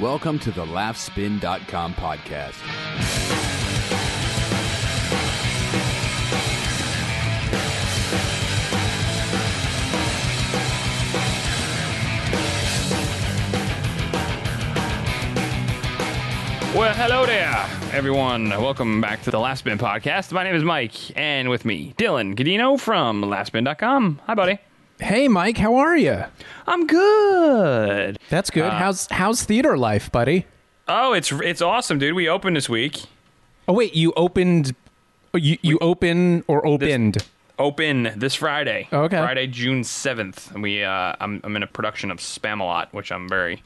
Welcome to the laughspin.com podcast. Well, hello there, everyone. Welcome back to the Laughspin podcast. My name is Mike, and with me, Dylan Gadino from Laughspin.com. Hi, buddy. Hey, Mike, how are you? I'm good. That's good. how's how's theater life, buddy? Oh, it's it's awesome, dude. We opened this week. Oh wait, you opened oh, you you open or opened? Open this Friday. Okay. Friday, June seventh. We uh, I'm I'm in a production of Spamalot, which I'm very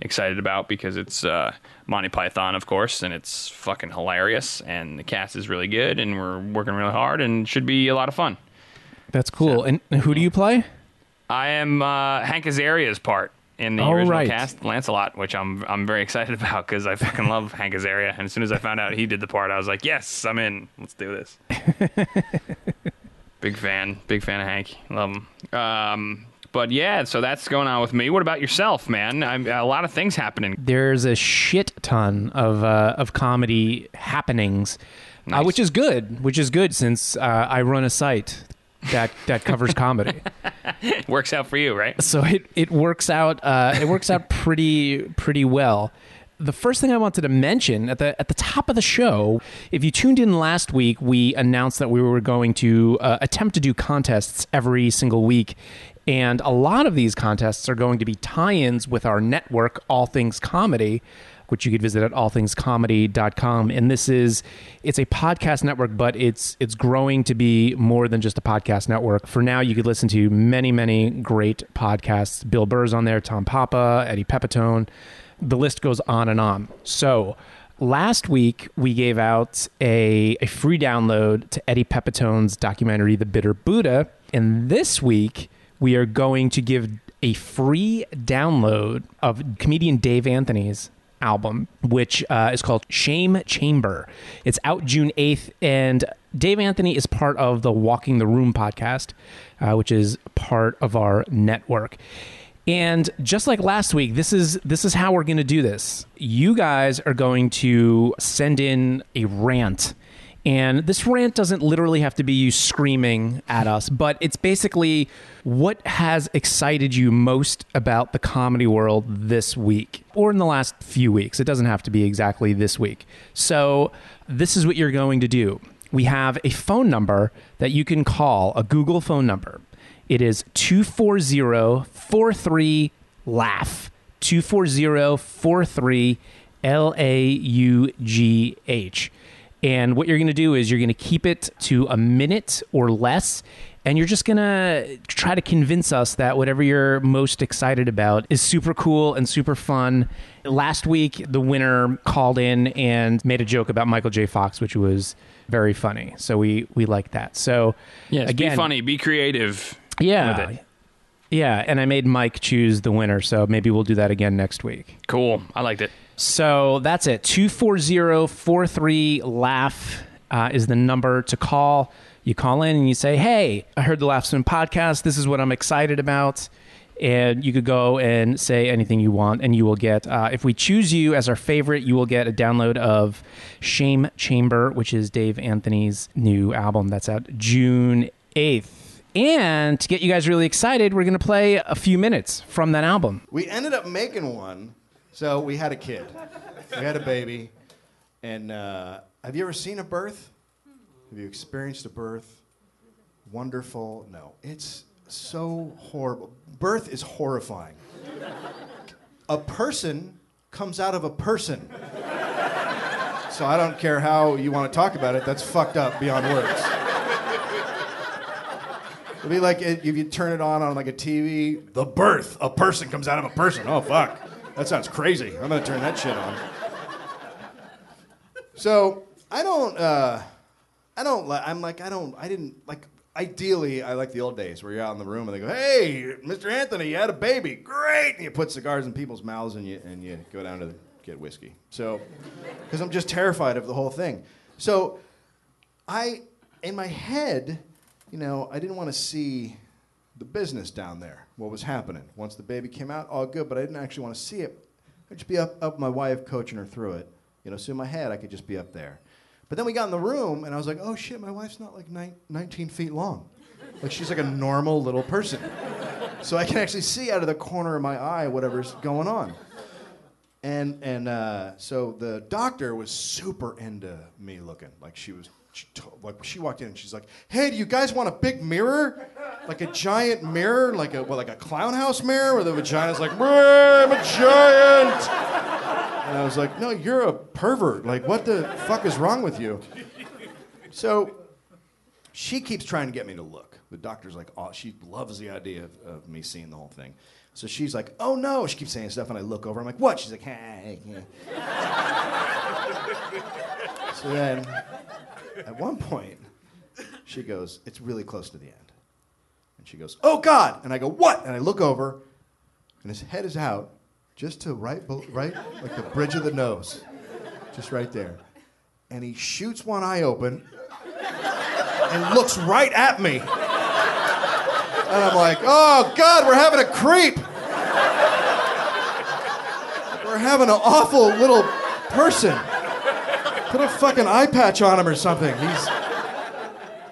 excited about because it's uh, Monty Python, of course, and it's fucking hilarious, and the cast is really good, and we're working really hard, and should be a lot of fun. That's cool. And who do you play? I am uh, Hank Azaria's part in the Oh, original right. cast, Lancelot, which I'm I'm very excited about because I fucking love Hank Azaria. And as soon as I found out he did the part, I was like, yes, I'm in. Let's do this. big fan, big fan of Hank. Love him. Um, but yeah, so that's going on with me. What about yourself, man? I'm, a lot of things happening. There's a shit ton of uh, of comedy happenings, uh, which is good. Which is good since uh, I run a site that that covers comedy. Works out for you, right? so it, it works out uh, it works out pretty pretty well. The first thing I wanted to mention at the at the top of the show, if you tuned in last week, we announced that we were going to uh, attempt to do contests every single week, and a lot of these contests are going to be tie-ins with our network, All Things Comedy, which you could visit at allthingscomedy.com. And this is it's a podcast network, but it's it's growing to be more than just a podcast network. For now, you could listen to many, many great podcasts. Bill Burr's on there, Tom Papa, Eddie Pepitone. The list goes on and on. So last week we gave out a, a free download to Eddie Pepitone's documentary The Bitter Buddha. And this week we are going to give a free download of comedian Dave Anthony's album, which uh, is called Shame Chamber. It's out June 8th, and Dave Anthony is part of the Walking the Room podcast, uh, which is part of our network. And just like last week, this is this is how we're going to do this. You guys are going to send in a rant. And this rant doesn't literally have to be you screaming at us, but it's basically what has excited you most about the comedy world this week or in the last few weeks. It doesn't have to be exactly this week. So, this is what you're going to do. We have a phone number that you can call, a Google phone number. It is 240 43 laugh. 240 43 L A U G H. And what you're going to do is you're going to keep it to a minute or less. And you're just going to try to convince us that whatever you're most excited about is super cool and super fun. Last week, the winner called in and made a joke about Michael J. Fox, which was very funny. So we, we like that. So, Yes. again, be funny. Be creative. yeah. with it. Yeah, and I made Mike choose the winner, so maybe we'll do that again next week. Cool. I liked it. So that's it. 240 43 Laugh uh, is the number to call. You call in and you say, Hey, I heard the Laugh podcast. This is what I'm excited about. And you could go and say anything you want, and you will get, uh, if we choose you as our favorite, you will get a download of Shame Chamber, which is Dave Anthony's new album that's out June 8th. And to get you guys really excited, we're going to play a few minutes from that album. We ended up making one. So we had a kid. We had a baby. And uh, have you ever seen a birth? Have you experienced a birth? Wonderful. No, it's so horrible. Birth is horrifying. A person comes out of a person. So I don't care how you want to talk about it, that's fucked up beyond words. It'd be like if you turn it on on like a TV, the birth, a person comes out of a person. Oh fuck, that sounds crazy. I'm gonna turn that shit on. So I don't, uh, I don't. li- I'm like I don't. I didn't like. Ideally, I like the old days where you're out in the room and they go, "Hey, Mr. Anthony, you had a baby, great!" And you put cigars in people's mouths and you and you go down to the, get whiskey. So, because I'm just terrified of the whole thing. So, I, in my head, you know, I didn't want to see the business down there, what was happening. Once the baby came out, all good, but I didn't actually want to see it. I'd just be up, up my wife coaching her through it. You know, so in my head, I could just be up there. But then we got in the room, and I was like, oh shit, my wife's not like nine, 19 feet long. Like she's like a normal little person. So I can actually see out of the corner of my eye whatever's going on. And and uh, so the doctor was super into me looking like she was she to- like she walked in and she's like, "Hey, do you guys want a big mirror, like a giant mirror, like a what, like a clown house mirror where the vagina's like, "Brr, I'm a giant." And I was like, "No, you're a pervert. Like, what the fuck is wrong with you?" So she keeps trying to get me to look. The doctor's like, oh, she loves the idea of, of me seeing the whole thing. So she's like, oh no. She keeps saying stuff, and I look over. I'm like, what? She's like, hey. so then, at one point, she goes, it's really close to the end. And she goes, oh God. And I go, what? And I look over, and his head is out, just to right, right, like the bridge of the nose, just right there. And he shoots one eye open and looks right at me. And I'm like, oh God, we're having a creep. We're having an awful little person. Put a fucking eye patch on him or something. He's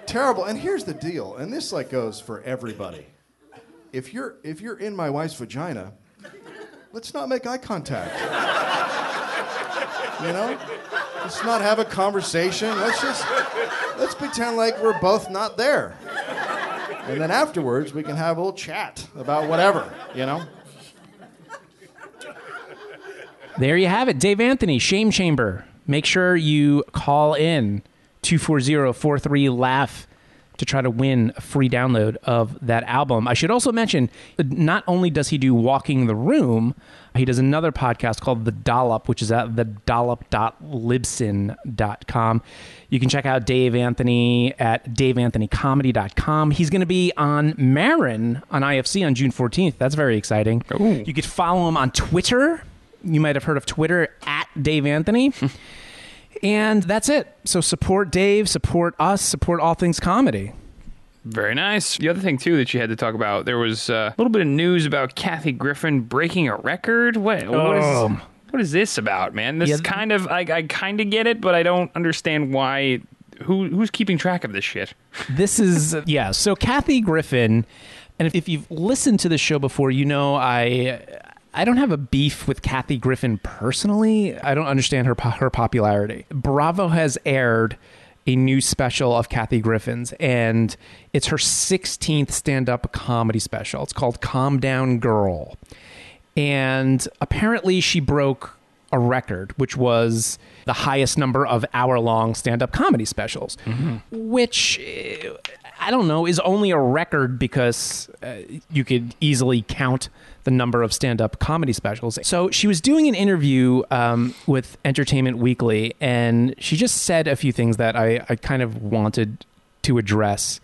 terrible. And here's the deal, and this like goes for everybody. If you're if you're in my wife's vagina, let's not make eye contact. You know? Let's not have a conversation. Let's just let's pretend like we're both not there. And then afterwards we can have a little chat about whatever, you know? There you have it. Dave Anthony, Shame Chamber. Make sure you call in 240-43-LAUGH to try to win a free download of that album. I should also mention, not only does he do Walking the Room, he does another podcast called The Dollop, which is at thedollop.libsyn.com. You can check out Dave Anthony at daveanthonycomedy.com. He's going to be on Maron on IFC on June 14th. That's very exciting. Ooh. You could follow him on Twitter. You might have heard of Twitter at Dave Anthony. and that's it. So support Dave, support us, support all things comedy. Very nice. The other thing too that you had to talk about, there was uh, a little bit of news about Kathy Griffin breaking a record. What? What is, Oh. what is this about, man? This Yeah, is kind of I, I kind of get it, but I don't understand why. Who who's keeping track of this shit? This is yeah. So Kathy Griffin, and if, if you've listened to the show before, you know I I don't have a beef with Kathy Griffin personally. I don't understand her her popularity. Bravo has aired a new special of Kathy Griffin's, and it's her 16th stand up comedy special. It's called Calm Down Girl. And apparently, she broke a record, which was the highest number of hour long stand up comedy specials, which eh, I don't know is only a record because uh, you could easily count the number of stand up comedy specials. So she was doing an interview um, with Entertainment Weekly, and she just said a few things that I, I kind of wanted to address.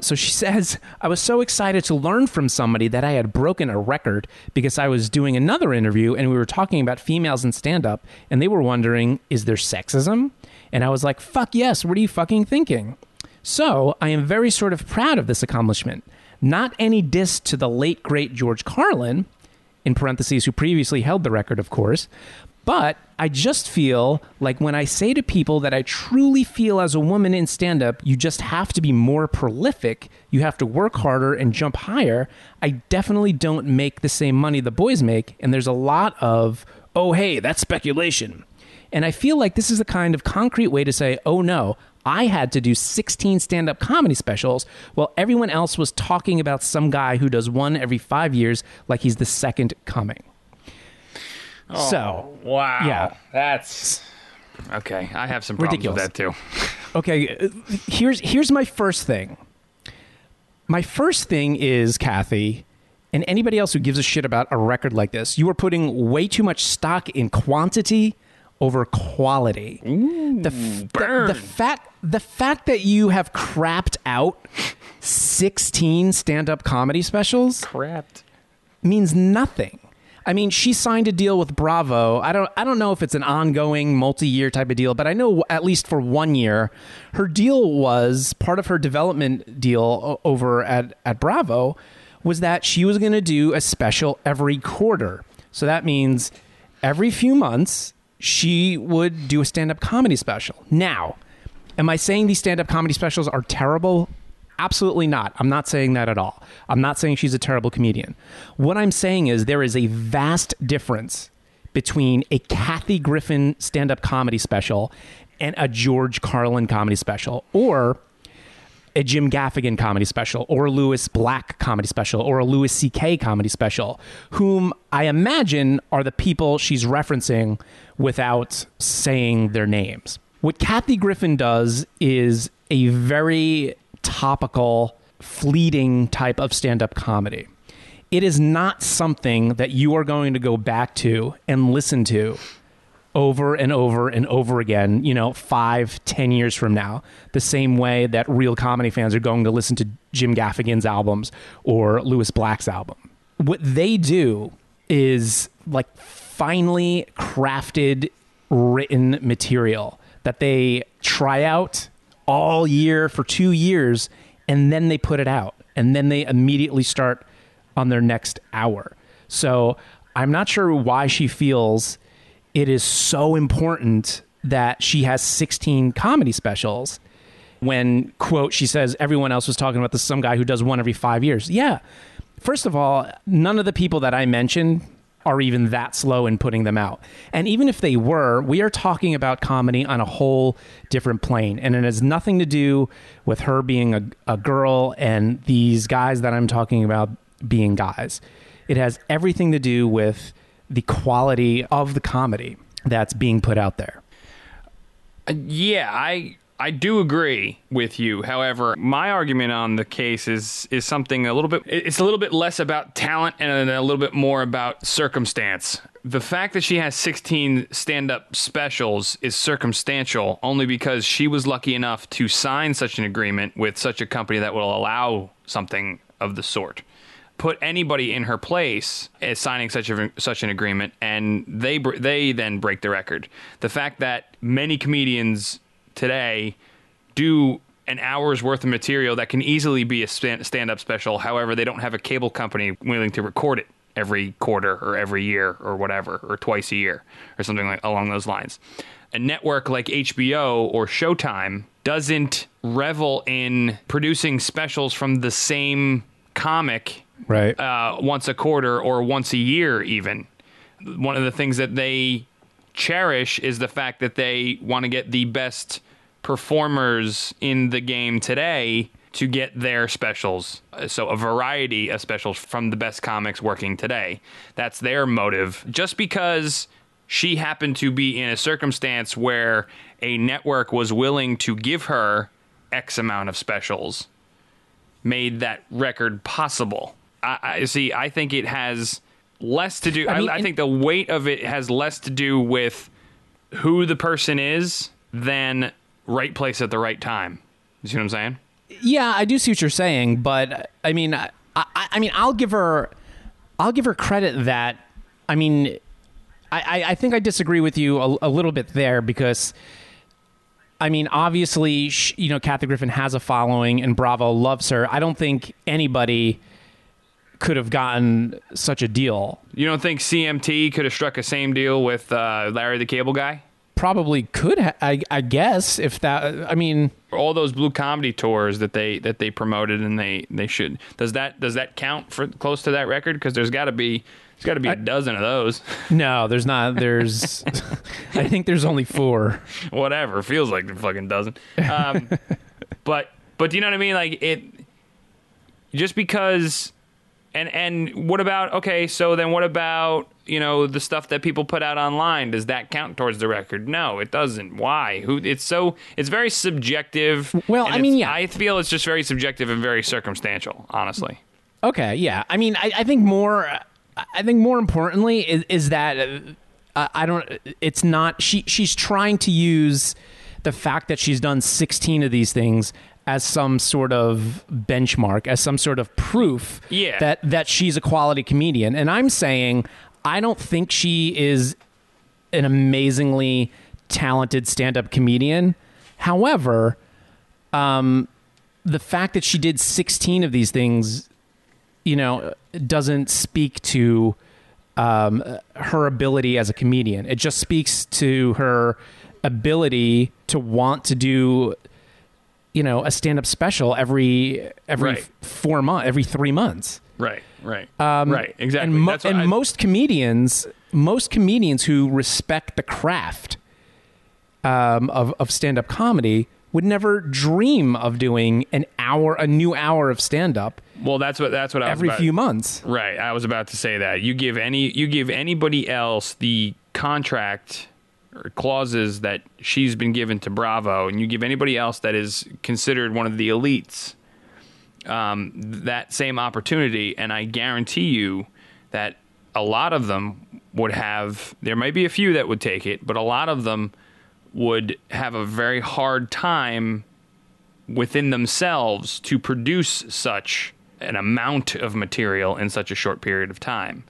So she says, I was so excited to learn from somebody that I had broken a record because I was doing another interview and we were talking about females in stand up and they were wondering, is there sexism? And I was like, fuck yes, what are you fucking thinking? So I am very sort of proud of this accomplishment. Not any diss to the late, great George Carlin, in parentheses, who previously held the record, of course. But I just feel like when I say to people that I truly feel as a woman in stand up, you just have to be more prolific, you have to work harder and jump higher, I definitely don't make the same money the boys make. And there's a lot of, oh, hey, that's speculation. And I feel like this is the kind of concrete way to say, oh no, I had to do 16 stand up comedy specials while everyone else was talking about some guy who does one every five years like he's the second coming. So, Wow. Yeah. That's okay. I have some problems Ridiculous. with that too. okay, uh, here's here's my first thing. My first thing is Kathy, and anybody else who gives a shit about a record like this, you are putting way too much stock in quantity over quality. the, f- the the fact the fact that you have crapped out 16 stand-up comedy specials Crapped. means nothing. I mean, she signed a deal with Bravo. I don't I don't know if it's an ongoing multi-year type of deal, but I know at least for 1 year her deal was part of her development deal over at at Bravo was that she was going to do a special every quarter. So that means every few months she would do a stand-up comedy special. Now, am I saying these stand-up comedy specials are terrible? Absolutely not. I'm not saying that at all. I'm not saying she's a terrible comedian. What I'm saying is there is a vast difference between a Kathy Griffin stand-up comedy special and a George Carlin comedy special or a Jim Gaffigan comedy special or a Lewis Black comedy special or a Louis C.K. comedy special, whom I imagine are the people she's referencing without saying their names. What Kathy Griffin does is a very topical, fleeting type of stand up comedy. It is not something that you are going to go back to and listen to over and over and over again, you know, five, ten years from now, the same way that real comedy fans are going to listen to Jim Gaffigan's albums or Lewis Black's album. What they do is like finely crafted written material that they try out all year for two years and then they put it out and then they immediately start on their next hour. So I'm not sure why she feels it is so important that she has 16 comedy specials when quote she says everyone else was talking about this some guy who does one every five years. Yeah. First of all none of the people that i mentioned are even that slow in putting them out. And even if they were we are talking about comedy on a whole different plane. And it has nothing to do with her being a, a girl and these guys that i'm talking about being guys. It has everything to do with the quality of the comedy that's being put out there. Uh, yeah, I I do agree with you. However, my argument on the case is is something a little bit it's a little bit less about talent and a little bit more about circumstance. The fact that she has 16 stand-up specials is circumstantial only because she was lucky enough to sign such an agreement with such a company that will allow something of the sort put anybody in her place as signing such a such an agreement, and they they then break the record. The fact that many comedians today do an hour's worth of material that can easily be a stand up special. However, they don't have a cable company willing to record it every quarter or every year or whatever, or twice a year or something like along those lines. A network like HBO or Showtime doesn't revel in producing specials from the same comic right uh, once a quarter or once a year even one of the things that they cherish is the fact that they want to get the best performers in the game today to get their specials. So a variety of specials from the best comics working today. That's their motive. Just because she happened to be in a circumstance where a network was willing to give her X amount of specials made that record possible. I, I see. I think it has less to do. I, mean, I, I think the weight of it has less to do with who the person is than right place at the right time. You see what I'm saying? Yeah, I do see what you're saying, but I mean, I, I mean, I'll give her, I'll give her credit that. I mean, I, I think I disagree with you a, a little bit there because. I mean, obviously, you know, Kathy Griffin has a following and Bravo loves her. I don't think anybody could have gotten such a deal. You don't think CMT could have struck a same deal with uh, Larry the Cable Guy? Probably could. Ha- I, I guess if that. I mean, all those blue comedy tours that they that they promoted and they they should. Does that does that count for close to that record? Because there's got to be. There's got to be a dozen of those. No, there's not. There's, I think there's only four. Whatever. Feels like a fucking dozen. Um, but but do you know what I mean? Like it. Just because and and what about okay? So then what about you know the stuff that people put out online? Does that count towards the record? No, it doesn't. Why? Who? It's so it's very subjective. Well, I mean, yeah, I feel it's just very subjective and very circumstantial. Honestly. Okay. Yeah. I mean, I, I think more. I think more importantly is, is that uh, I don't. It's not. She she's trying to use the fact that she's done 16 of these things as some sort of benchmark, as some sort of proof yeah. that that she's a quality comedian. And I'm saying I don't think she is an amazingly talented stand-up comedian. However, um, the fact that she did 16 of these things, you know, doesn't speak to um, her ability as a comedian. It just speaks to her ability to want to do, you know, a stand up special every every Right. four months, every three months. Right, right, right. Exactly. Um, And, mo- and I- most comedians, most comedians who respect the craft um, of of stand up comedy would never dream of doing an hour, a new hour of stand up Well, that's what that's what I was every about- few months. Right. I was about to say that. You give any you give anybody else the contract clauses that she's been given to Bravo, and you give anybody else that is considered one of the elites um, that same opportunity, and I guarantee you that a lot of them would have. There may be a few that would take it, but a lot of them would have a very hard time within themselves to produce such an amount of material in such a short period of time.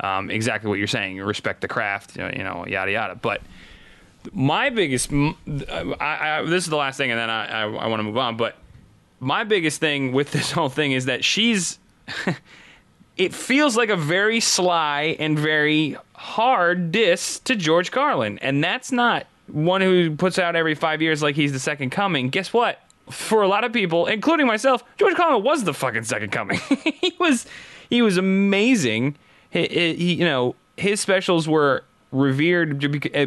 Um, exactly what you're saying. Respect the craft, you know, yada yada. But my biggest, I, I, this is the last thing, and then I, I, I want to move on. But my biggest thing with this whole thing is that she's. it feels like a very sly and very hard diss to George Carlin, and that's not one who puts out every five years like he's the second coming. Guess what? For a lot of people, including myself, George Carlin was the fucking second coming. he was, he was amazing. He, he- you know, his specials were revered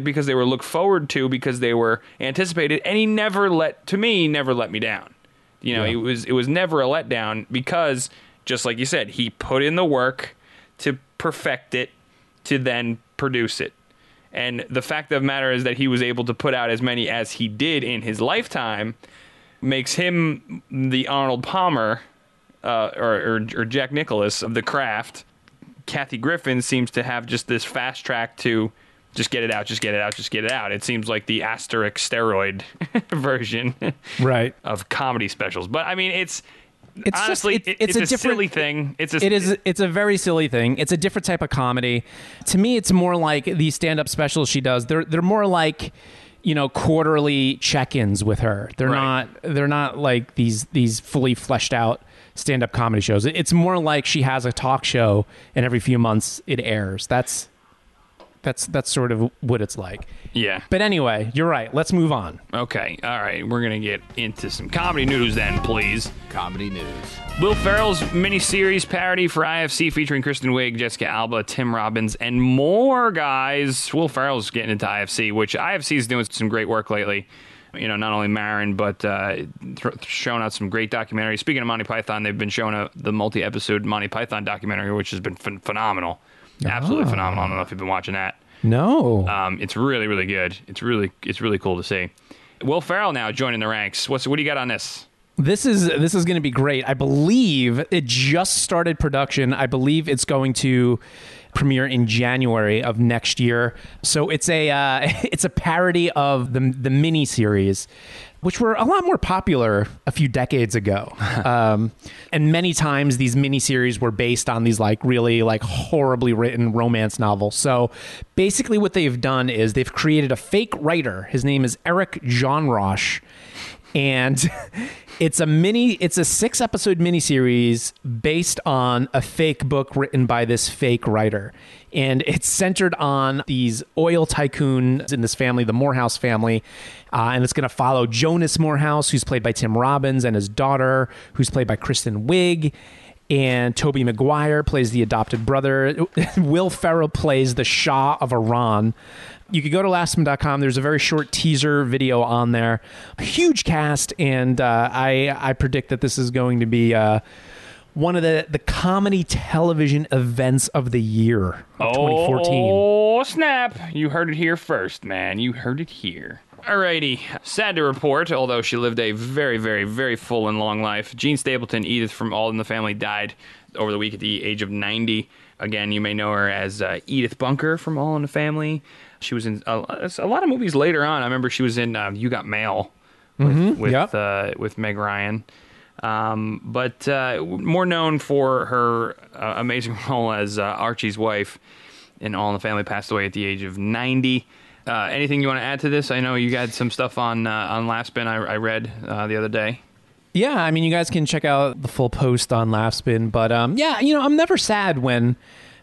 because they were looked forward to because they were anticipated, and he never let, to me, he never let me down. You know, Yeah. it was it was never a letdown because just like you said, he put in the work to perfect it to then produce it. And the fact of the matter is that he was able to put out as many as he did in his lifetime makes him the Arnold Palmer uh, or, or, or Jack Nicklaus of the craft. Kathy Griffin seems to have just this fast track to just get it out, just get it out, just get it out. It seems like the asterisk steroid version Right. of comedy specials. But I mean, it's It's honestly, it- it- it's it's, a a, different- silly thing. It's a, It is. It's a very silly thing. It's a different type of comedy. To me, it's more like the stand-up specials she does. They're they're more like you know quarterly check-ins with her. They're Right. not. They're not like these these fully fleshed out stand-up comedy shows. It's more like she has a talk show, and every few months it airs. That's that's that's sort of what it's like. Yeah. But anyway, you're right. Let's move on. Okay. All right. We're gonna get into some comedy news then, please. Comedy news. Will Ferrell's miniseries parody for IFC featuring Kristen Wiig, Jessica Alba, Tim Robbins, and more guys. Will Ferrell's getting into IFC, which IFC is doing some great work lately. You know, not only Maron, but uh, th- showing out some great documentaries. Speaking of Monty Python, they've been showing a, the multi-episode Monty Python documentary, which has been phen- phenomenal, absolutely phenomenal. I don't know if you've been watching that. No. Um, it's really, really good. It's really, it's really cool to see. Will Ferrell now joining the ranks. What's what do you got on this? This is this is going to be great. I believe it just started production. I believe it's going to premiere in January of next year. So it's a uh, it's a parody of the the mini series, which were a lot more popular a few decades ago. um, and many times these mini series were based on these like really like horribly written romance novels. So basically, what they've done is they've created a fake writer. His name is Eric Jonrosh and it's a mini it's a six episode miniseries based on a fake book written by this fake writer. And it's centered on these oil tycoons in this family the morehouse family. Uh, and it's going to follow jonas morehouse who's played by tim robbins and his daughter who's played by kristen wiig and Tobey Maguire plays the adopted brother. Will Ferrell plays the Shah of Iran. You could go to laughspin.com. There's a very short teaser video on there. Huge cast, and uh, I I predict that this is going to be uh, one of the the comedy television events of the year of 2014. Oh, snap. You heard it here first, man. You heard it here. Alrighty. Sad to report, although she lived a very, very, very full and long life, Jean Stapleton, Edith from All in the Family, died over the week at the age of 90. Again, you may know her as uh, Edith Bunker from All in the Family. She was in a, a lot of movies later on. I remember she was in uh, You Got Mail with, with, yep. uh, with Meg Ryan. Um, but uh, more known for her uh, amazing role as uh, Archie's wife in All in the Family, passed away at the age of 90. Uh, anything you want to add to this? I know you got some stuff on uh, on Laughspin I, I read uh, the other day. Yeah, I mean, you guys can check out the full post on Laughspin, but um, yeah, you know, I'm never sad when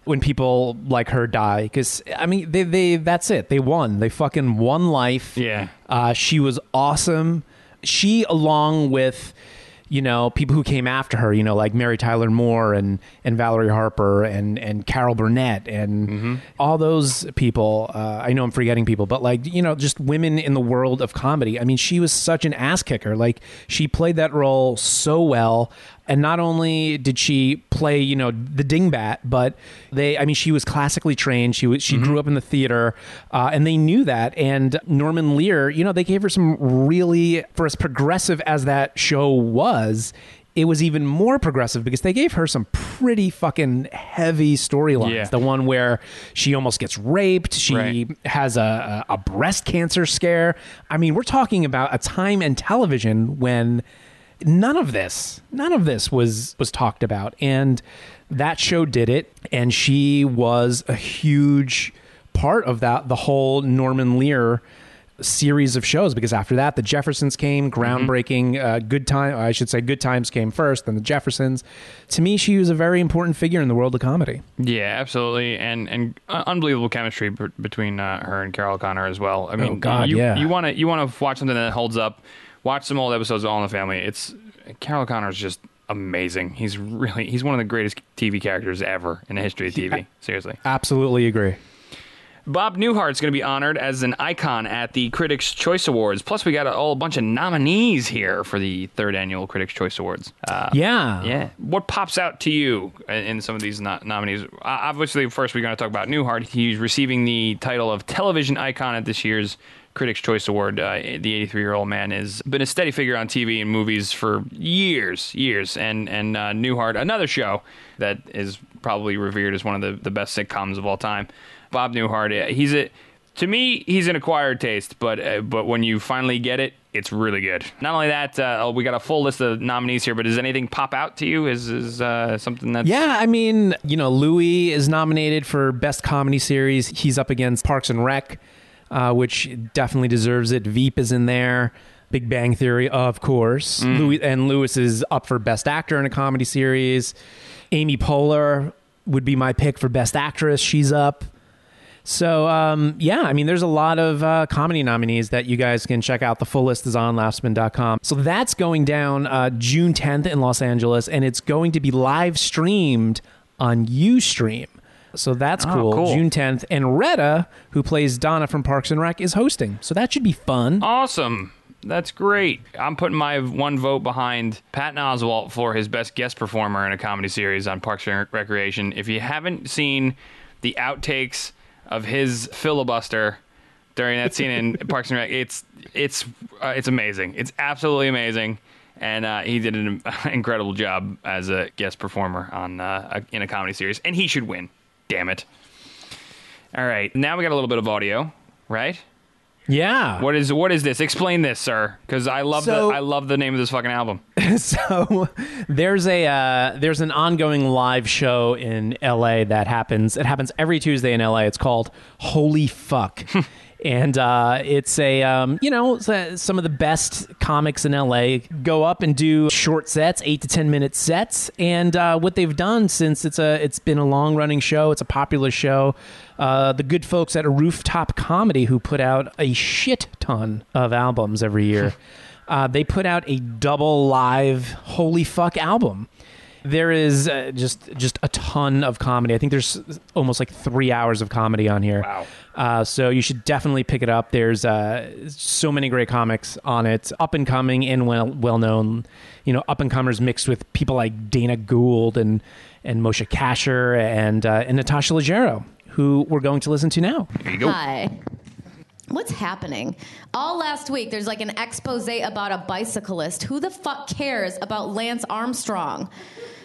when people like her die because I mean they they that's it they won they fucking won life Yeah. uh, she was awesome she along with you know people who came after her you know like Mary Tyler Moore and and Valerie Harper and and Carol Burnett and all those people uh, I know I'm forgetting people but like you know just women in the world of comedy. I mean she was such an ass kicker. Like she played that role so well and not only did she play you know the dingbat but they i mean she was classically trained she was she grew up in the theater uh, and they knew that and norman lear you know they gave her some really for as progressive as that show was it was even more progressive because they gave her some pretty fucking heavy storylines. Yeah. The one where she almost gets raped, she Right. has a, a breast cancer scare. I mean, we're talking about a time in television when none of this none of this was was talked about and that show did it and she was a huge part of that the whole norman lear series of shows because after that the jeffersons came groundbreaking uh, good time i should say good times came first then the jeffersons to me she was a very important figure in the world of comedy Yeah, absolutely, and and uh, unbelievable chemistry b- between uh, her and Carroll O'Connor as well. I mean, Oh, God, you, yeah. you want to you want to watch something that holds up. Watch some old episodes of All in the Family. It's Carroll O'Connor is just amazing. He's really he's one of the greatest TV characters ever in the history of TV. Seriously. absolutely agree Bob Newhart's going to be honored as an icon at the Critics' Choice Awards. Plus, we got a, whole bunch of nominees here for the third annual Critics' Choice Awards. Uh, yeah yeah. What pops out to you in- in some of these no- nominees? Uh, Obviously, first we're going to talk about Newhart. He's receiving the title of television icon at this year's Critics' Choice Award. Uh, the 83 year old man has been a steady figure on TV and movies for years, years. And and uh, Newhart, another show that is probably revered as one of the, the best sitcoms of all time. Bob Newhart, uh, he's a to me, he's an acquired taste, but uh, but when you finally get it, it's really good. Not only that, uh, we got a full list of nominees here, but does anything pop out to you? Is is uh, something that's Yeah, I mean, you know, Louie is nominated for best comedy series. He's up against Parks and Rec, uh, which definitely deserves it. Veep is in there. Big Bang Theory, of course. Louie and Louis is up for best actor in a comedy series. Amy Poehler would be my pick for best actress. She's up. So um, yeah, I mean, there's a lot of uh, comedy nominees that you guys can check out. The full list is on laughspin.com. So that's going down uh, June 10th in Los Angeles, and it's going to be live streamed on UStream. So that's Oh, cool. cool. June 10th, and Retta, who plays Donna from Parks and Rec, is hosting. So that should be fun. awesome. That's great. I'm putting my one vote behind Patton Oswalt for his best guest performer in a comedy series on Parks and Recreation. If you haven't seen the outtakes of his filibuster during that scene in Parks and Rec, it's it's uh, it's amazing. It's absolutely amazing, and uh, he did an incredible job as a guest performer on uh, a, in a comedy series, and he should win. Damn it! All right, now we got a little bit of audio, right? Yeah. What is what is this? Explain this, sir, because I love So- the I love the name of this fucking album. so there's a uh, there's an ongoing live show in LA that happens. It happens every Tuesday in LA. It's called Holy Fuck. And uh, it's a, um, you know, some of the best comics in LA go up and do short sets, eight to ten minute sets. And uh, what they've done since it's a, it's been a long running show, it's a popular show. Uh, the good folks at Rooftop Comedy, who put out a shit ton of albums every year, uh, they put out a double live Holy Fuck album. There is uh, just just a ton of comedy. I think there's almost like three hours of comedy on here. Wow. Uh, so you should definitely pick it up. There's uh, so many great comics on it, up and coming and well well known. You know, up and comers mixed with people like Dana Gould and and Moshe Kasher and uh, and Natasha Leggero, who we're going to listen to now. There you go. Hi. What's happening? All last week, there's like an expose about a bicyclist. Who the fuck cares about Lance Armstrong?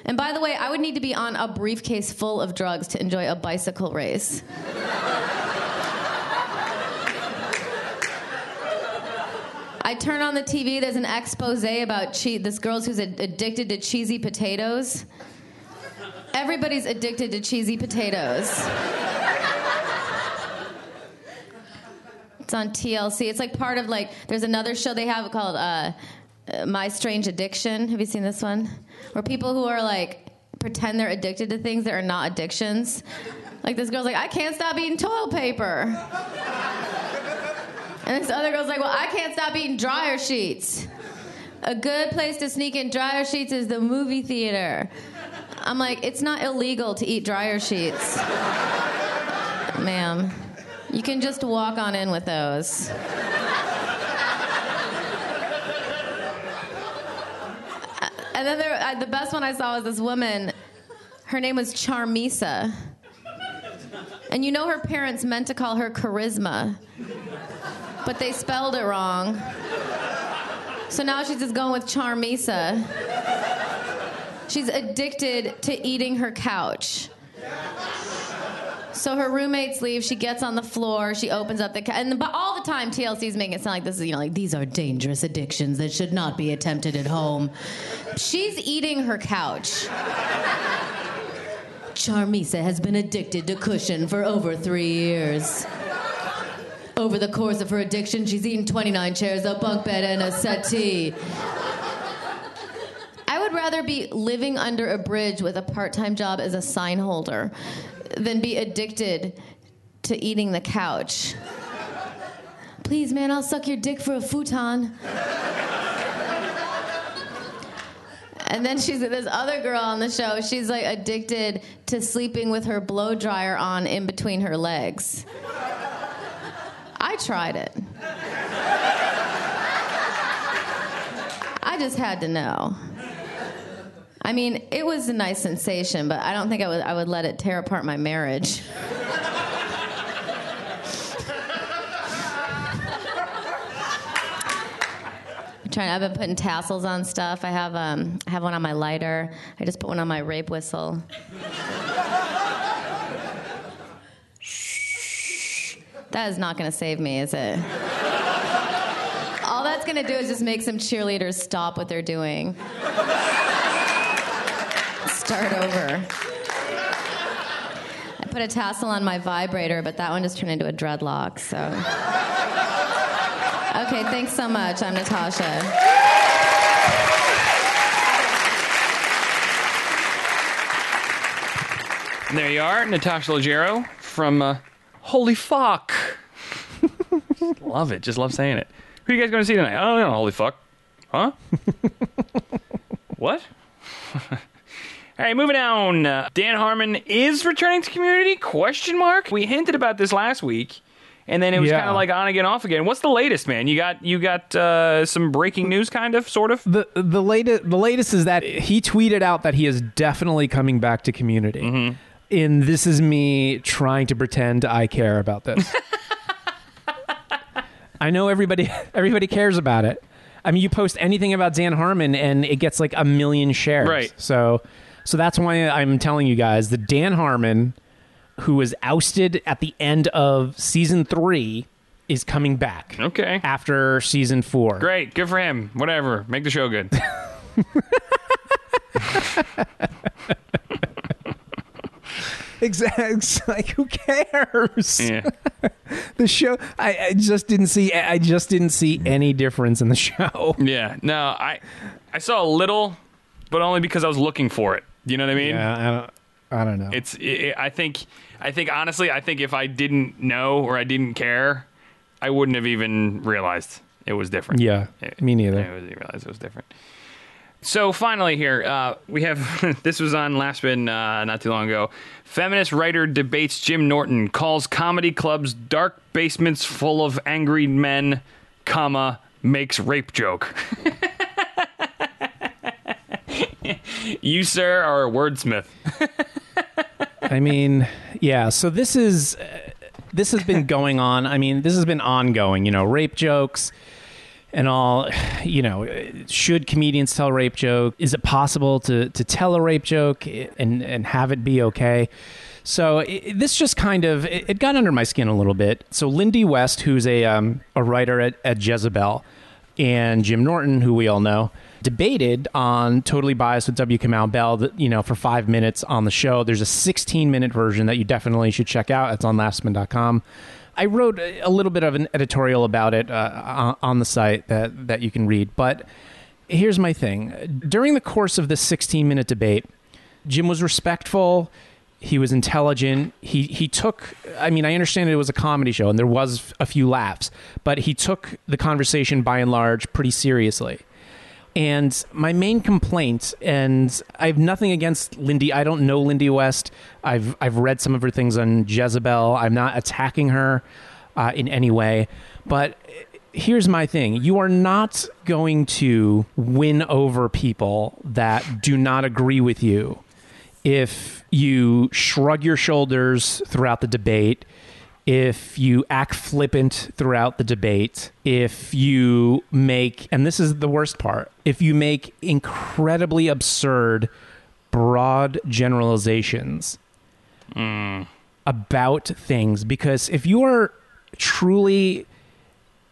And by the way, I would need to be on a briefcase full of drugs to enjoy a bicycle race. I turn on the TV, there's an expose about che- this girl who's ad- addicted to cheesy potatoes. Everybody's addicted to cheesy potatoes. It's on TLC. It's like part of like there's another show they have called uh, uh, My Strange Addiction. Have you seen this one? Where people who are like pretend they're addicted to things that are not addictions. Like this girl's like, I can't stop eating toilet paper. And this other girl's like, well, I can't stop eating dryer sheets. A good place to sneak in dryer sheets is the movie theater. I'm like, it's not illegal to eat dryer sheets. Ma'am, you can just walk on in with those. And then there, uh, the best one I saw was this woman. Her name was Charmisa. And you know her parents meant to call her Charisma, but they spelled it wrong. So now she's just going with Charmisa. She's addicted to eating her couch. So her roommates leave. She gets on the floor. She opens up the ca- and but all the time TLC's making it sound like this is you know like these are dangerous addictions that should not be attempted at home. She's eating her couch. Charmisa has been addicted to cushion for over three years. Over the course of her addiction, she's eaten 29 chairs, a bunk bed, and a settee. I would rather be living under a bridge with a part time job as a sign holder than be addicted to eating the couch. Please, man, I'll suck your dick for a futon. And then she's this other girl on the show. She's like addicted to sleeping with her blow dryer on in between her legs. I tried it. I just had to know. I mean, it was a nice sensation, but I don't think I would, I would let it tear apart my marriage. Trying. I've been putting tassels on stuff. I have um, I have one on my lighter. I just put one on my rape whistle. That is not going to save me, is it? All that's going to do is just make some cheerleaders stop what they're doing. Start over. I put a tassel on my vibrator, but that one just turned into a dreadlock, so. Okay, thanks so much. I'm Natasha. And there you are, Natasha Leggero from uh, Holy Fuck. love it. Just love saying it. Who are you guys going to see tonight? Oh, yeah, Holy Fuck. Huh? what? All right, moving on. Uh, Dan Harmon is returning to Community? Question mark. We hinted about this last week, and then it was Yeah. kind of like on again, off again. What's the latest, man? You got you got uh, some breaking news, kind of, sort of. the the latest the latest is that he tweeted out that he is definitely coming back to community. Mm-hmm. And this is me trying to pretend I care about this. I know everybody everybody cares about it. I mean, you post anything about Dan Harmon and it gets like a million shares. Right. So so that's why I'm telling you guys that Dan Harmon, who was ousted at the end of season three, is coming back Okay. after season four. Great. Good for him. Whatever. Make the show good. Exactly. It's like who cares? Yeah. The show. I, I just didn't see. I just didn't see any difference in the show. Yeah. No, I I saw a little, but only because I was looking for it. You know what I mean? Yeah, I don't. I don't know. It's. It, I think. I think honestly, I think if I didn't know or I didn't care, I wouldn't have even realized it was different. yeah, It- me neither. I didn't realize it was different. So finally, here uh, we have this was on Laughspin uh, not too long ago. Feminist writer debates Jim Norton calls comedy clubs dark basements full of angry men, comma makes rape joke. you sir are a wordsmith. I mean, yeah. So this is uh, this has been going on. I mean, this has been ongoing. You know, rape jokes and all. You know, should comedians tell rape joke? Is it possible to to tell a rape joke and and have it be okay? So it, this just kind of it, it got under my skin a little bit. So Lindy West, who's a um, a writer at, at Jezebel, and Jim Norton, who we all know, debated on Totally Biased with W. Kamau Bell, you know, for five minutes on the show. There's a 16 minute version that you definitely should check out. It's on laughspin.com. I wrote a little bit of an editorial about it uh, on- on the site that, that you can read. But here's my thing. During the course of this 16 minute debate, Jim was respectful. He was intelligent. He he took. I mean, I understand it was a comedy show and there was a few laughs, but he took the conversation by and large pretty seriously. And my main complaint, and I have nothing against Lindy. I don't know Lindy West. I've I've read some of her things on Jezebel. I'm not attacking her uh, in any way, but here's my thing: you are not going to win over people that do not agree with you if you shrug your shoulders throughout the debate if you act flippant throughout the debate, if you make, and this is the worst part, if you make incredibly absurd, broad generalizations hmm. about things, because if you are truly,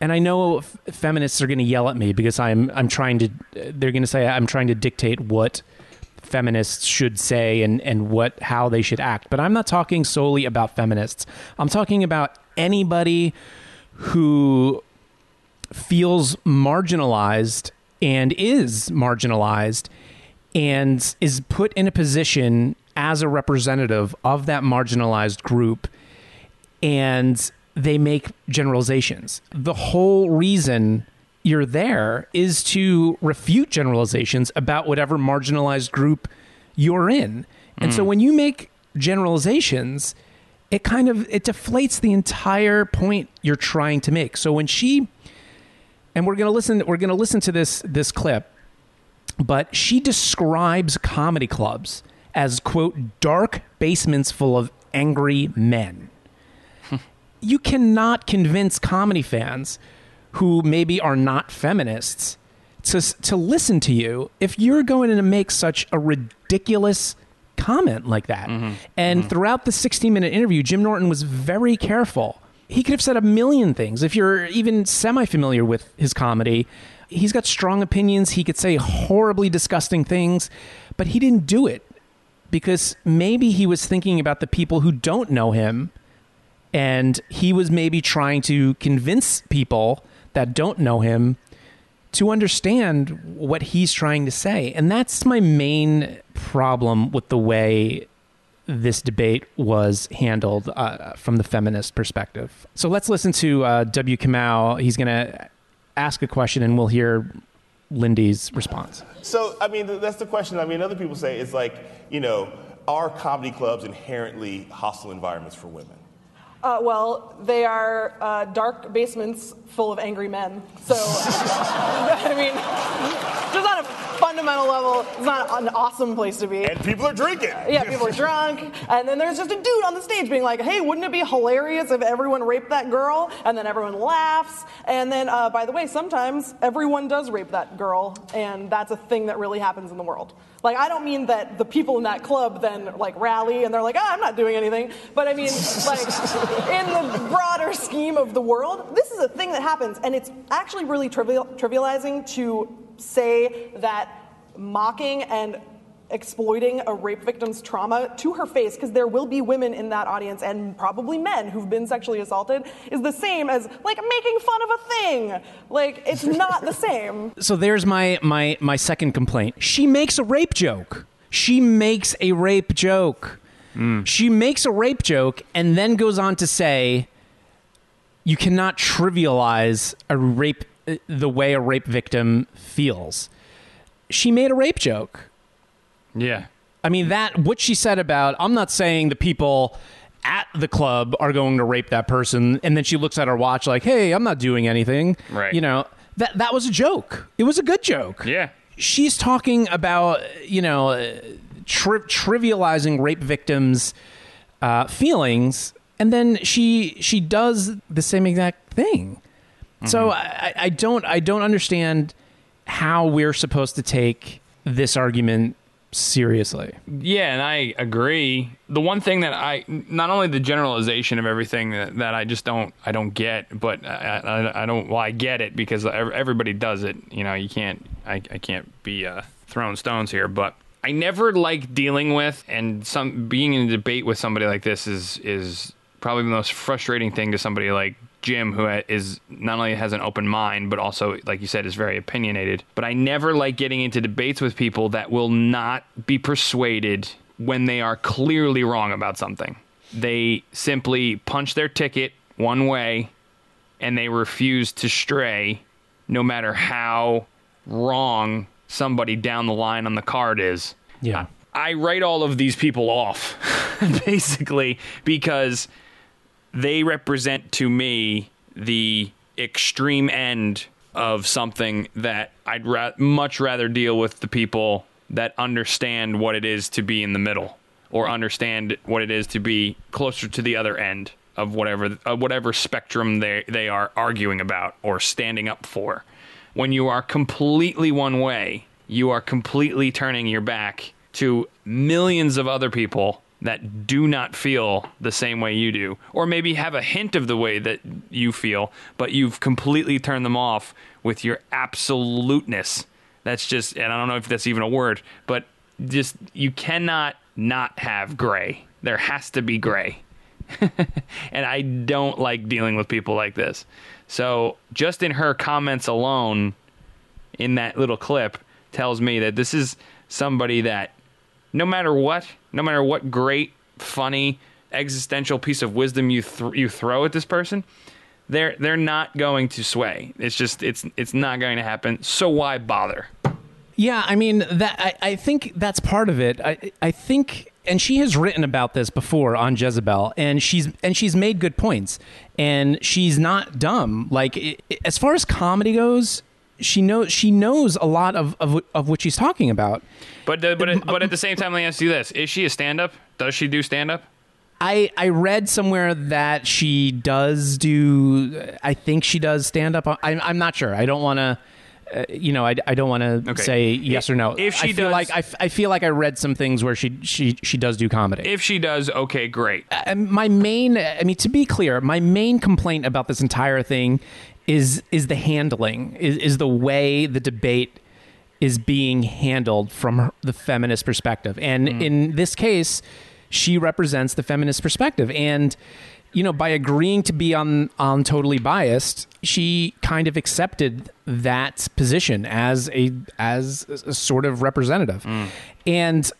and I know f- feminists are going to yell at me because I'm I'm trying to, they're going to say I'm trying to dictate what feminists should say and, and what how they should act. But I'm not talking solely about feminists. I'm talking about anybody who feels marginalized and is marginalized and is put in a position as a representative of that marginalized group and they make generalizations. The whole reason you're there is to refute generalizations about whatever marginalized group you're in. And so mm. when you make generalizations, it kind of it deflates the entire point you're trying to make. So when she and we're going to listen we're going to listen to this this clip, but she describes comedy clubs as quote dark basements full of angry men. you cannot convince comedy fans who maybe are not feminists to to listen to you if you're going to make such a ridiculous comment like that. Mm-hmm. And mm-hmm. throughout the 16 minute interview, Jim Norton was very careful. He could have said a million things. If you're even semi familiar with his comedy, he's got strong opinions. He could say horribly disgusting things, but he didn't do it because maybe he was thinking about the people who don't know him and he was maybe trying to convince people that don't know him to understand what he's trying to say. And that's my main problem with the way this debate was handled uh, from the feminist perspective. So let's listen to uh, W. Kamau. He's going to ask a question and we'll hear Lindy's response. So, I mean, that's the question. I mean, other people say it's like, you know, are comedy clubs inherently hostile environments for women? Uh, well, they are uh, dark basements full of angry men. So, I mean, just on a fundamental level, it's not an awesome place to be. And people are drinking. Yeah, people are drunk, and then there's just a dude on the stage being like, "Hey, wouldn't it be hilarious if everyone raped that girl?" And then everyone laughs. And then, uh, by the way, sometimes everyone does rape that girl, and that's a thing that really happens in the world. Like, I don't mean that the people in that club then like rally and they're like, "Ah, I'm not doing anything," but I mean, like, in the broader scheme of the world, this is a thing that happens, and it's actually really trivial, trivializing to say that mocking and exploiting a rape victim's trauma to her face, because there will be women in that audience and probably men who've been sexually assaulted, is the same as like making fun of a thing. Like it's not the same. so there's my my my second complaint. She makes a rape joke. She makes a rape joke. Hmm. She makes a rape joke and then goes on to say you cannot trivialize a rape the way a rape victim feels. She made a rape joke. Yeah. I mean that what she said about I'm not saying the people at the club are going to rape that person and then she looks at her watch like, "Hey, I'm not doing anything." Right. You know, that that was a joke. It was a good joke. Yeah. She's talking about, you know, uh, tri- trivializing rape victims' uh, feelings and then she she does the same exact thing. So I, I don't I don't understand how we're supposed to take this argument seriously. Yeah, and I agree. The one thing that I not only the generalization of everything that, that I just don't I don't get, but I, I, I don't well I get it because everybody does it. You know, you can't I, I can't be uh, throwing stones here, but I never like dealing with and some being in a debate with somebody like this is is probably the most frustrating thing to somebody like Jim, who is not only has an open mind, but also, like you said, is very opinionated. But I never like getting into debates with people that will not be persuaded when they are clearly wrong about something. They simply punch their ticket one way and they refuse to stray no matter how wrong somebody down the line on the card is. Yeah. I write all of these people off basically because they represent to me the extreme end of something that I'd ra- much rather deal with the people that understand what it is to be in the middle or understand what it is to be closer to the other end of whatever uh, whatever spectrum they they are arguing about or standing up for. When you are completely one way, you are completely turning your back to millions of other people that do not feel the same way you do, or maybe have a hint of the way that you feel, but you've completely turned them off with your absoluteness. That's just, and I don't know if that's even a word, but just, you cannot not have gray. There has to be gray. and I don't like dealing with people like this. So, just in her comments alone, in that little clip, tells me that this is somebody that no matter what, no matter what great, funny, existential piece of wisdom you th- you throw at this person, they're they're not going to sway. It's just it's it's not going to happen. So why bother? Yeah, I mean that I, I think that's part of it. I I think and she has written about this before on Jezebel and she's and she's made good points and she's not dumb. Like i as far as comedy goes, she knows she knows a lot of of, of what she's talking about. But uh, the, but but at the same time, let me ask you this: Is she a stand up? Does she do stand up? I, I read somewhere that she does do. I think she does stand up. I'm, I'm not sure. I don't want to. Uh, you know, I, I don't want to Okay. say yes or no. If she I feel does- like I, f- I feel like I read some things where she she she does do comedy. If she does, okay, great. Uh, and my main I mean to be clear, my main complaint about this entire thing is is the handling, is, is the way the debate is being handled from her, the feminist perspective. And in this case, she represents the feminist perspective and you know, by agreeing to be on on totally biased, she kind of accepted that position as a as a sort of representative. And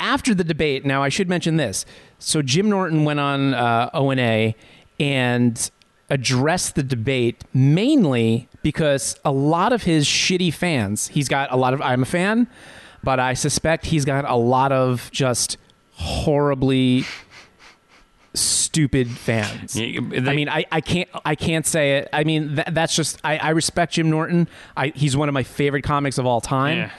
after the debate, now I should mention this. So Jim Norton went on uh, O&A and addressed the debate mainly because a lot of his shitty fans, he's got a lot of, I'm a fan, but I suspect he's got a lot of just horribly stupid fans. Yeah, I mean, I, I can't I can't say it. I mean, that, that's just I, I respect Jim Norton. I, he's one of my favorite comics of all time. Yeah.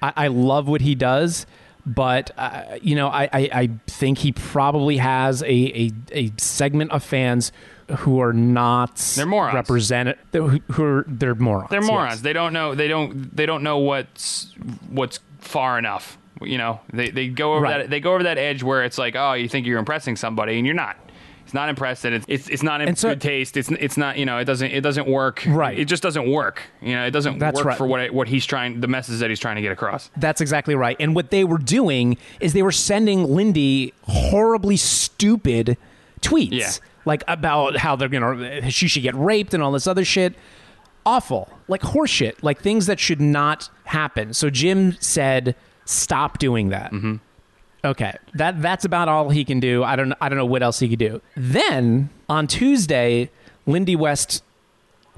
I, I love what he does, but uh, you know, I, I, I think he probably has a, a, a segment of fans who are not They're morons. represented who, who are they're morons. They're yes. morons. They don't know. They don't. They don't know what's what's far enough. You know, they they go over Right. that. They go over that edge where it's like, oh, you think you're impressing somebody, and you're not. It's not impressed, and it's it's, it's not in so- good taste. It's it's not. You know, it doesn't it doesn't work. Right. It just doesn't work. You know, it doesn't That's work right. for what it, what he's trying. The message that he's trying to get across. That's exactly right. And what they were doing is they were sending Lindy horribly stupid tweets. Yeah. Like about how they're gonna she should get raped and all this other shit. Awful. Like horseshit. Like things that should not happen. So Jim said, Stop doing that. Mm-hmm. Okay. That that's about all he can do. I don't I don't know what else he could do. Then on Tuesday, Lindy West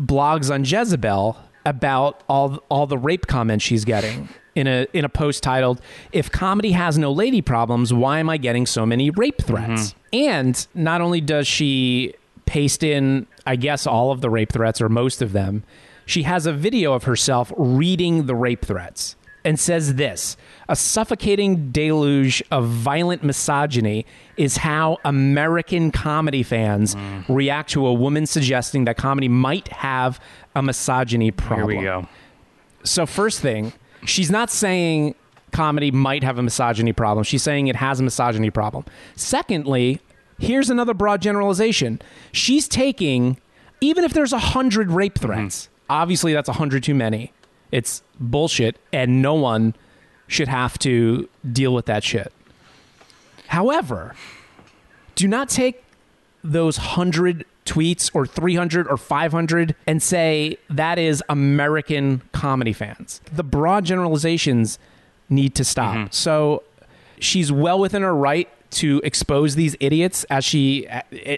blogs on Jezebel about all all the rape comments she's getting in a in a post titled "If comedy has no lady problems, why am I getting so many rape threats?" Mm-hmm. And not only does she paste in, I guess, all of the rape threats or most of them, she has a video of herself reading the rape threats and says this a suffocating deluge of violent misogyny is how American comedy fans mm. react to a woman suggesting that comedy might have a misogyny problem. Here we go. So, first thing, she's not saying comedy might have a misogyny problem. She's saying it has a misogyny problem. Secondly, here's another broad generalization. She's taking, even if there's a hundred rape mm-hmm. threats, obviously that's a hundred too many. It's bullshit, and no one should have to deal with that shit. However, do not take those 100 tweets or 300 or 500 and say that is American comedy fans. The broad generalizations need to stop. Mm-hmm. So she's well within her right to expose these idiots as she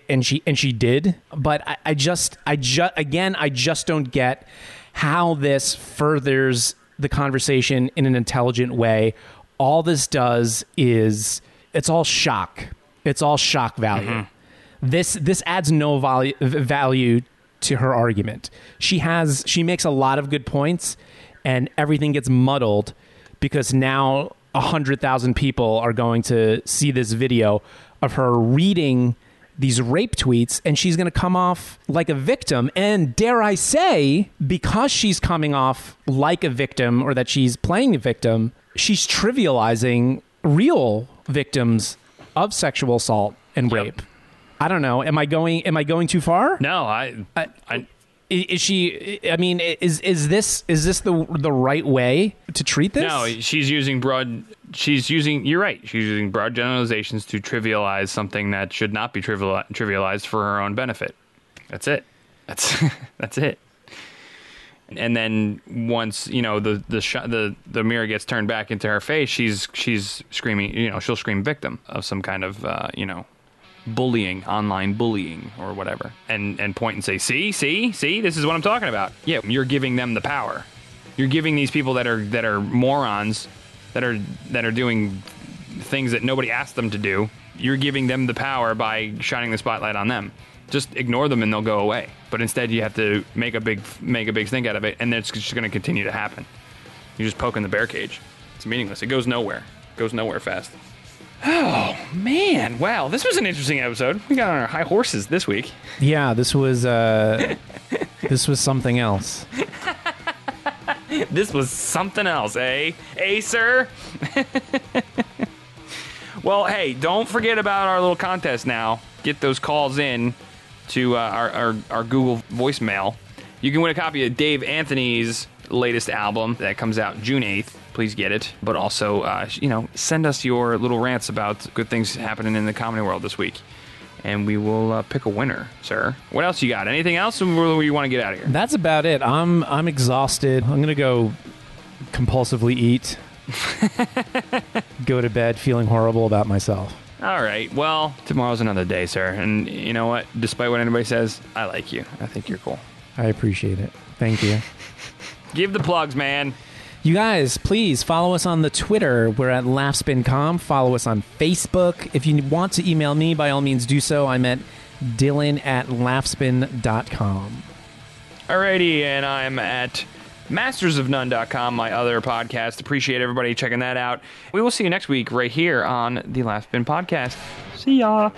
and she and she did. But I, I just I just again I just don't get how this furthers the conversation in an intelligent way. All this does is it's all shock. It's all shock value. Mm-hmm. This this adds no value value to her argument. She has she makes a lot of good points, and everything gets muddled because now a hundred thousand people are going to see this video of her reading these rape tweets and she's going to come off like a victim. And dare i say because she's coming off like a victim or that she's playing a victim she's trivializing real victims of sexual assault and rape i don't know am i going am i going too far No, I, I- I, is she i mean is is this is this the the right way to treat this no, she's using broad. She's using. You're right. She's using broad generalizations to trivialize something that should not be trivial, trivialized for her own benefit. That's it. That's that's it. And then once you know the the shot, the the mirror gets turned back into her face, she's she's screaming. You know, she'll scream victim of some kind of uh, you know bullying, online bullying or whatever, and and point and say, "See, see, see, this is what I'm talking about." Yeah, you're giving them the power. You're giving these people that are that are morons, that are that are doing things that nobody asked them to do. You're giving them the power by shining the spotlight on them. Just ignore them and they'll go away. But instead, you have to make a big make a big stink out of it, and it's just going to continue to happen. You're just poking the bear cage. It's meaningless. It goes nowhere. It goes nowhere fast. Oh man! Wow, this was an interesting episode. We got on our high horses this week. yeah this was uh this was something else This was something else, eh? Eh, sir? well, hey, don't forget about our little contest now. Get those calls in to uh, our, our, our Google voicemail. You can win a copy of Dave Anthony's latest album that comes out June 8th. Please get it. But also, uh, you know, send us your little rants about good things happening in the comedy world this week. And we will uh, pick a winner, sir. What else you got? Anything else, or you want to get out of here? That's about it. I'm I'm exhausted. I'm gonna go compulsively eat. go to bed feeling horrible about myself. All right. Well, tomorrow's another day, sir. And you know what? Despite what anybody says, I like you. I think you're cool. I appreciate it. Thank you. Give the plugs, man. You guys, please follow us on the Twitter. We're at laughspin.com. Follow us on Facebook. If you want to email me, by all means do so. I'm at dylan at laughspin.com. Alrighty, and I'm at mastersofnone.com, my other podcast. Appreciate everybody checking that out. We will see you next week right here on the Laughspin Podcast. See ya.